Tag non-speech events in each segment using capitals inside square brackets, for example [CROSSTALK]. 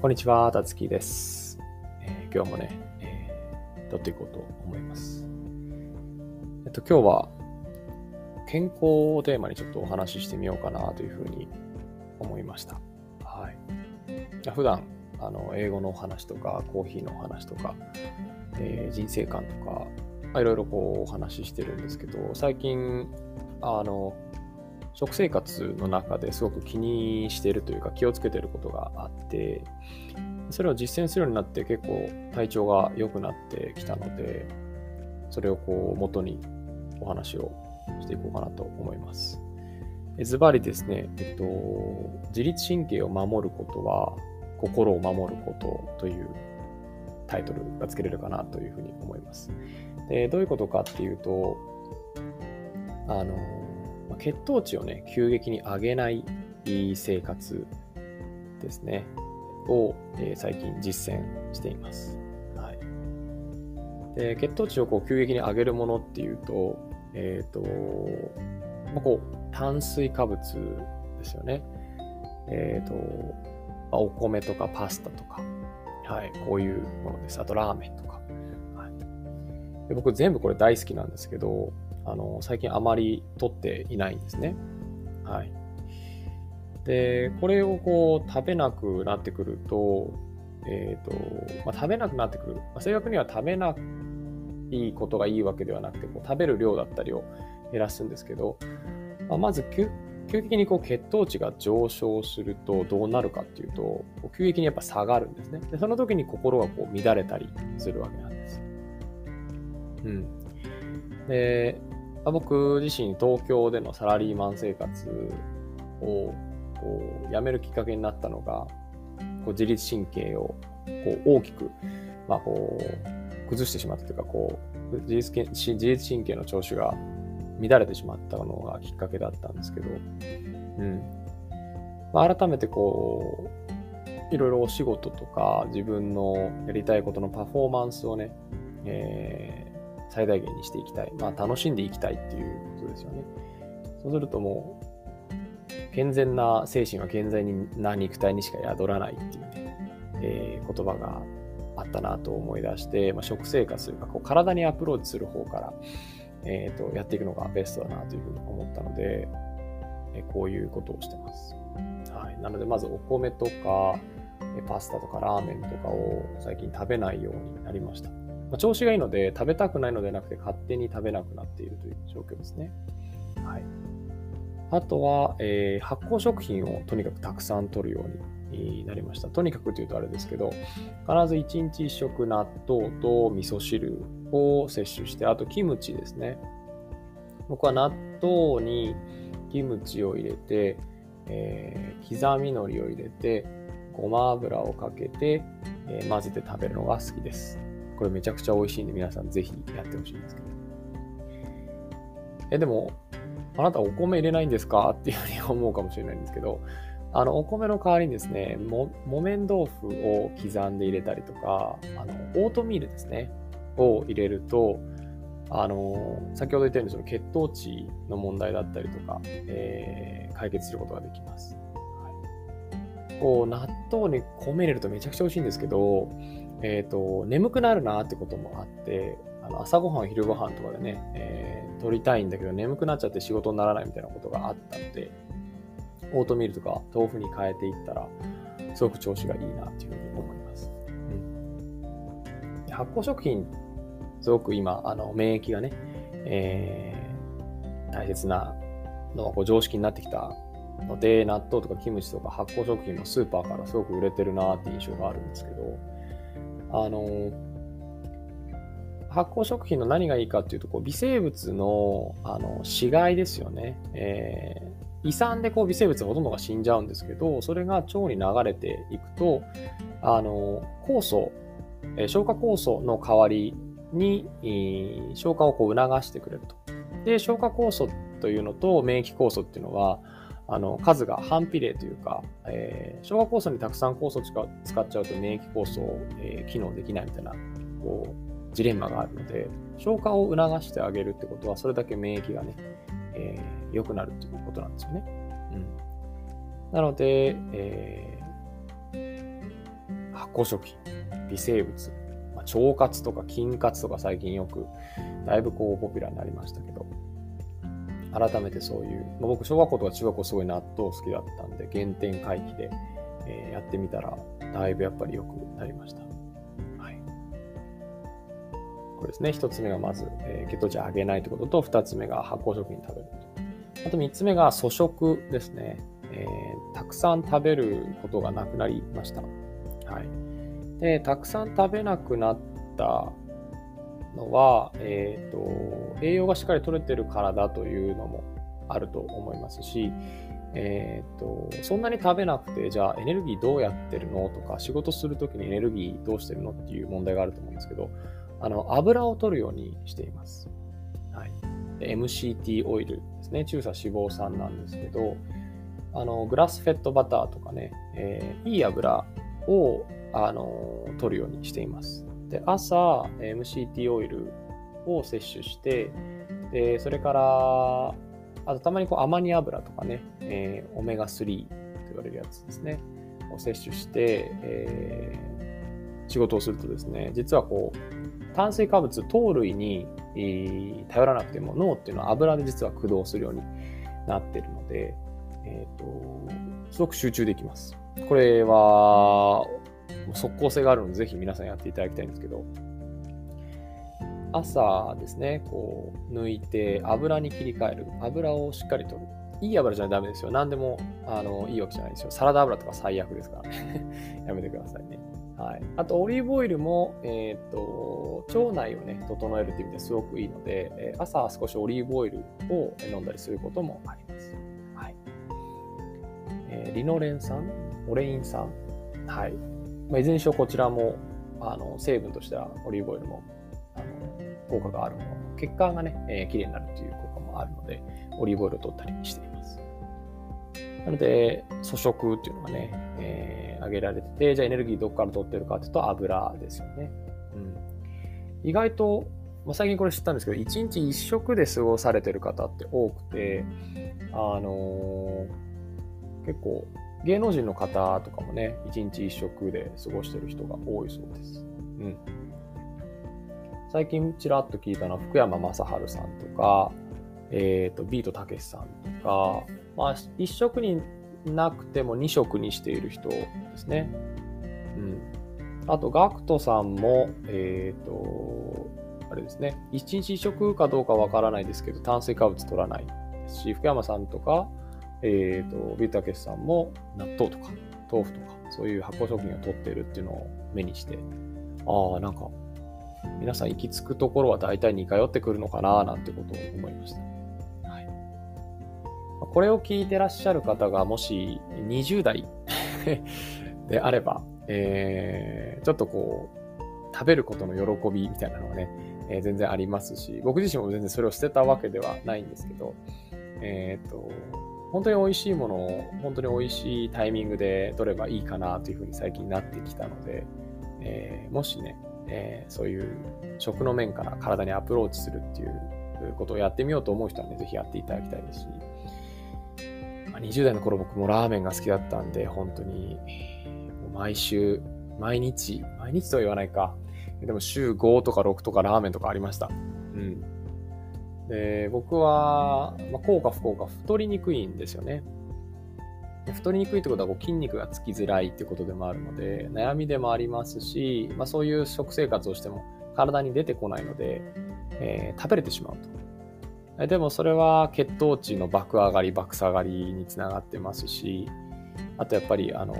こんにちは、たつきです、えー、今日もね、えー、撮っていこうと思います。えっと、今日は健康をテーマにちょっとお話ししてみようかなというふうに思いました。はい。普段、あの、英語のお話とか、コーヒーのお話とか、えー、人生観とか、いろいろこうお話ししてるんですけど、最近、あの、食生活の中ですごく気にしているというか気をつけていることがあってそれを実践するようになって結構体調が良くなってきたのでそれをこう元にお話をしていこうかなと思います。ズバリですね、えっと、自律神経を守ることは心を守ることというタイトルが付けれるかなというふうに思います。でどういうことかっていうと、あの、血糖値をね、急激に上げない生活ですね、を、えー、最近実践しています。はい、で血糖値をこう急激に上げるものっていうと、えっ、ー、と、まあ、こう、炭水化物ですよね。えっ、ー、と、まあ、お米とかパスタとか、はい、こういうものです。あとラーメンとか。はい、で僕全部これ大好きなんですけど、あの、最近あまり取っていないんですね。はい。で、これをこう食べなくなってくると、え、ー、と、まあ、食べなくなってくる。まあ、正確には食べないことがいいわけではなくて、こう食べる量だったりを減らすんですけど、まあ、まず急激にこう血糖値が上昇するとどうなるかっていうと、急激にやっぱ下がるんですね。でその時に心がこう乱れたりするわけなんです。うん。で、僕自身東京でのサラリーマン生活をこう辞めるきっかけになったのが、こう自律神経をこう大きく、まあ、こう崩してしまったというかこう自律自律神経の調子が乱れてしまったのがきっかけだったんですけど、うん。まあ、改めてこういろいろお仕事とか自分のやりたいことのパフォーマンスをね、え、最大限にしていきたい、まあ、楽しんでいきたいっていうことですよね。そうするともう健全な精神は健全な肉体にしか宿らないっていうね、えー、言葉があったなと思い出して、まあ、食生活というかこう体にアプローチする方から、えーと、やっていくのがベストだなというふうに思ったので、えー、こういうことをしてます。はい、なのでまずお米とかパスタとかラーメンとかを最近食べないようになりました。まあ、調子がいいので食べたくないのではなくて勝手に食べなくなっているという状況ですね。はい。あとは、えー、発酵食品をとにかくたくさん取るようになりました。とにかくというとあれですけど、必ず1日1食納豆と味噌汁を摂取して、あとキムチですね。僕は納豆にキムチを入れて、えー、刻み海苔を入れて、ごま油をかけて、えー、混ぜて食べるのが好きです。これめちゃくちゃ美味しいんで皆さんぜひやってほしいんですけど。え、でも、あなたお米入れないんですか？っていうふうに思うかもしれないんですけど、あの、お米の代わりにですね、も、木綿豆腐を刻んで入れたりとか、あの、オートミールですね、を入れると、あの、先ほど言ったようにその血糖値の問題だったりとか、えー、解決することができます。はい、こう、納豆に米入れるとめちゃくちゃ美味しいんですけど、えっ、ー、と、眠くなるなってこともあって、あの朝ごはん、昼ごはんとかでね、えー、取りたいんだけど眠くなっちゃって仕事にならないみたいなことがあったので、オートミールとか豆腐に変えていったら、すごく調子がいいなっていうふうに思います。うん、発酵食品、すごく今、あの免疫がね、えー、大切なのがこう常識になってきたので、納豆とかキムチとか発酵食品もスーパーからすごく売れてるなって印象があるんですけど、あの発酵食品の何がいいかっていうと、こう微生物のあの死骸ですよね。えー、胃酸でこう微生物ほとんどが死んじゃうんですけど、それが腸に流れていくと、あの酵素、えー、消化酵素の代わりに、えー、消化をこう促してくれると。で、消化酵素というのと免疫酵素っていうのは、あの数が反比例というか、えー、消化酵素にたくさん酵素を使っちゃうと免疫酵素を、えー、機能できないみたいなこうジレンマがあるので、消化を促してあげるってことは、それだけ免疫がね、えー、良くなるっていうことなんですよね。うん。なので、えー、発酵食品、微生物、まあ、腸活とか筋活とか最近よくだいぶこうポピュラーになりましたけど、改めてそういう、まあ、僕小学校とか中学校すごい納豆好きだったんで、原点回帰で、えー、やってみたら、だいぶやっぱり良くなりました。はい。これですね。一つ目がまず、えー、血糖値上げないということと、二つ目が発酵食品食べると。あと三つ目が粗食ですね。えー、たくさん食べることがなくなりました。はい。で、たくさん食べなくなったのは、え、ー、と、栄養がしっかり取れてるからだというのもあると思いますし、え、ー、と、そんなに食べなくて、じゃあエネルギーどうやってるのとか、仕事するときにエネルギーどうしてるのっていう問題があると思うんですけど、あの、油を取るようにしています。はい。MCT オイルですね。中鎖脂肪酸なんですけど、あの、グラスフェットバターとかね、えー、いい油を、あの、取るようにしています。で、朝、MCT オイルを摂取して、で、それから、あとたまにこうアマニ油とかね、えー、オメガ3と言われるやつですね、を摂取して、えー、仕事をするとですね、実はこう、炭水化物、糖類に、えー、頼らなくても脳っていうのは油で実は駆動するようになってるので、えっ、ー、と、すごく集中できます。これは、即効性があるので、ぜひ皆さんやっていただきたいんですけど、朝ですね、こう、抜いて油に切り替える。油をしっかりとる。いい油じゃダメですよ。何でも、あの、いいわけじゃないですよ。サラダ油とか最悪ですからね。[LAUGHS] やめてくださいね。はい。あと、オリーブオイルも、えっ、と、腸内をね、整えるっていう意味ですごくいいので、え朝少しオリーブオイルを飲んだりすることもあります。はい。えー、リノレン酸？オレイン酸？はい。まあ、いずれにしろこちらも、あの、成分としてはオリーブオイルも、あの、効果があるもの。血管がね、えー、綺麗になるという効果もあるので、オリーブオイルを取ったりしています。なので、粗食っていうのがね、えー、挙げられてて、じゃあエネルギーどこから取ってるかっていうと油ですよね。うん。意外と、まあ、最近これ知ったんですけど、1日1食で過ごされてる方って多くて、あのー、結構芸能人の方とかもね、一日一食で過ごしてる人が多いそうです。うん。最近ちらっと聞いたのは福山雅治さんとか、えっ、ー、と、ビートたけしさんとか、まあ、一食になくても二食にしている人ですね。うん。あと、ガクトさんも、えっ、ー、と、あれですね、一日一食かどうかわからないですけど、炭水化物取らないですし、福山さんとか、えっ、ー、と、ビータケスさんも納豆とか豆腐とか、そういう発酵食品を取ってるっていうのを目にして、ああ、なんか、皆さん行き着くところは大体似通ってくるのかな、なんてことを思いました。はい。これを聞いてらっしゃる方が、もし20代 [LAUGHS] であれば、えー、ちょっとこう、食べることの喜びみたいなのはね、えー、全然ありますし、僕自身も全然それを捨てたわけではないんですけど、えっ、ー、と、本当に美味しいものを本当に美味しいタイミングで取ればいいかなというふうに最近なってきたので、えー、もしね、えー、そういう食の面から体にアプローチするっていうことをやってみようと思う人はね、ぜひやっていただきたいですし、まあ、20代の頃僕もラーメンが好きだったんで、本当に毎週、毎日、毎日とは言わないか、でも週5とか6とかラーメンとかありました。うん。で僕は、まあ、効果不効果太りにくいんですよね。太りにくいってことはこう筋肉がつきづらいってことでもあるので悩みでもありますし、まあ、そういう食生活をしても体に出てこないので、えー、食べれてしまうと。でもそれは血糖値の爆上がり爆下がりにつながってますしあとやっぱりあの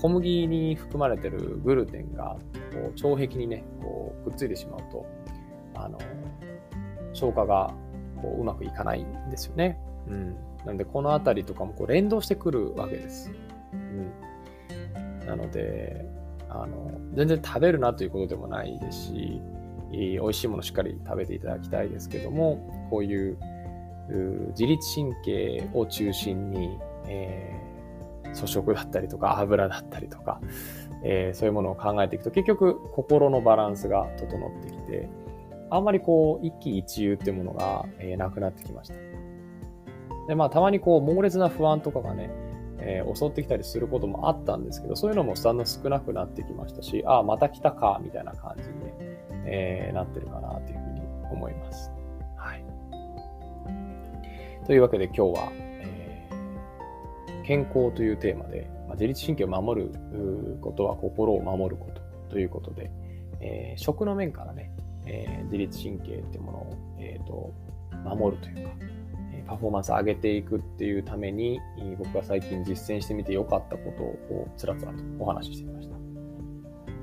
小麦に含まれてるグルテンがこう腸壁にねこうくっついてしまうとあの消化がこううまくいかないんですよね。うん。なので、このあたりとかもこう連動してくるわけです。うん。なので、あの、全然食べるなということでもないですし、美味しいものしっかり食べていただきたいですけども、こういう自律神経を中心に、えー、粗食だったりとか油だったりとか、えー、そういうものを考えていくと結局心のバランスが整ってきて、あんまりこう、一喜一憂っていうものが、えー、なくなってきました。で、まあ、たまにこう、猛烈な不安とかがね、えー、襲ってきたりすることもあったんですけど、そういうのもだんだん少なくなってきましたし、ああ、また来たか、みたいな感じにね、えー、なってるかなというふうに思います。はい。というわけで今日は、えー、健康というテーマで、まあ、自律神経を守ることは心を守ることということで、えー、食の面からね、えー、自律神経っていうものを、えーと、守るというか、えパフォーマンスを上げていくっていうために、僕が最近実践してみて良かったことをつらつらとお話ししてみました。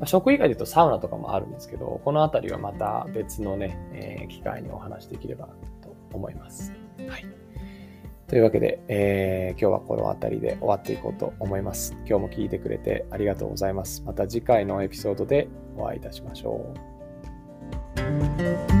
ま、食以外で言うとサウナとかもあるんですけど、このあたりはまた別のね、えー、機会にお話しできればと思います。はい。というわけで、えー、今日はこの辺りで終わっていこうと思います。今日も聞いてくれてありがとうございます。また次回のエピソードでお会いいたしましょう。Thank you.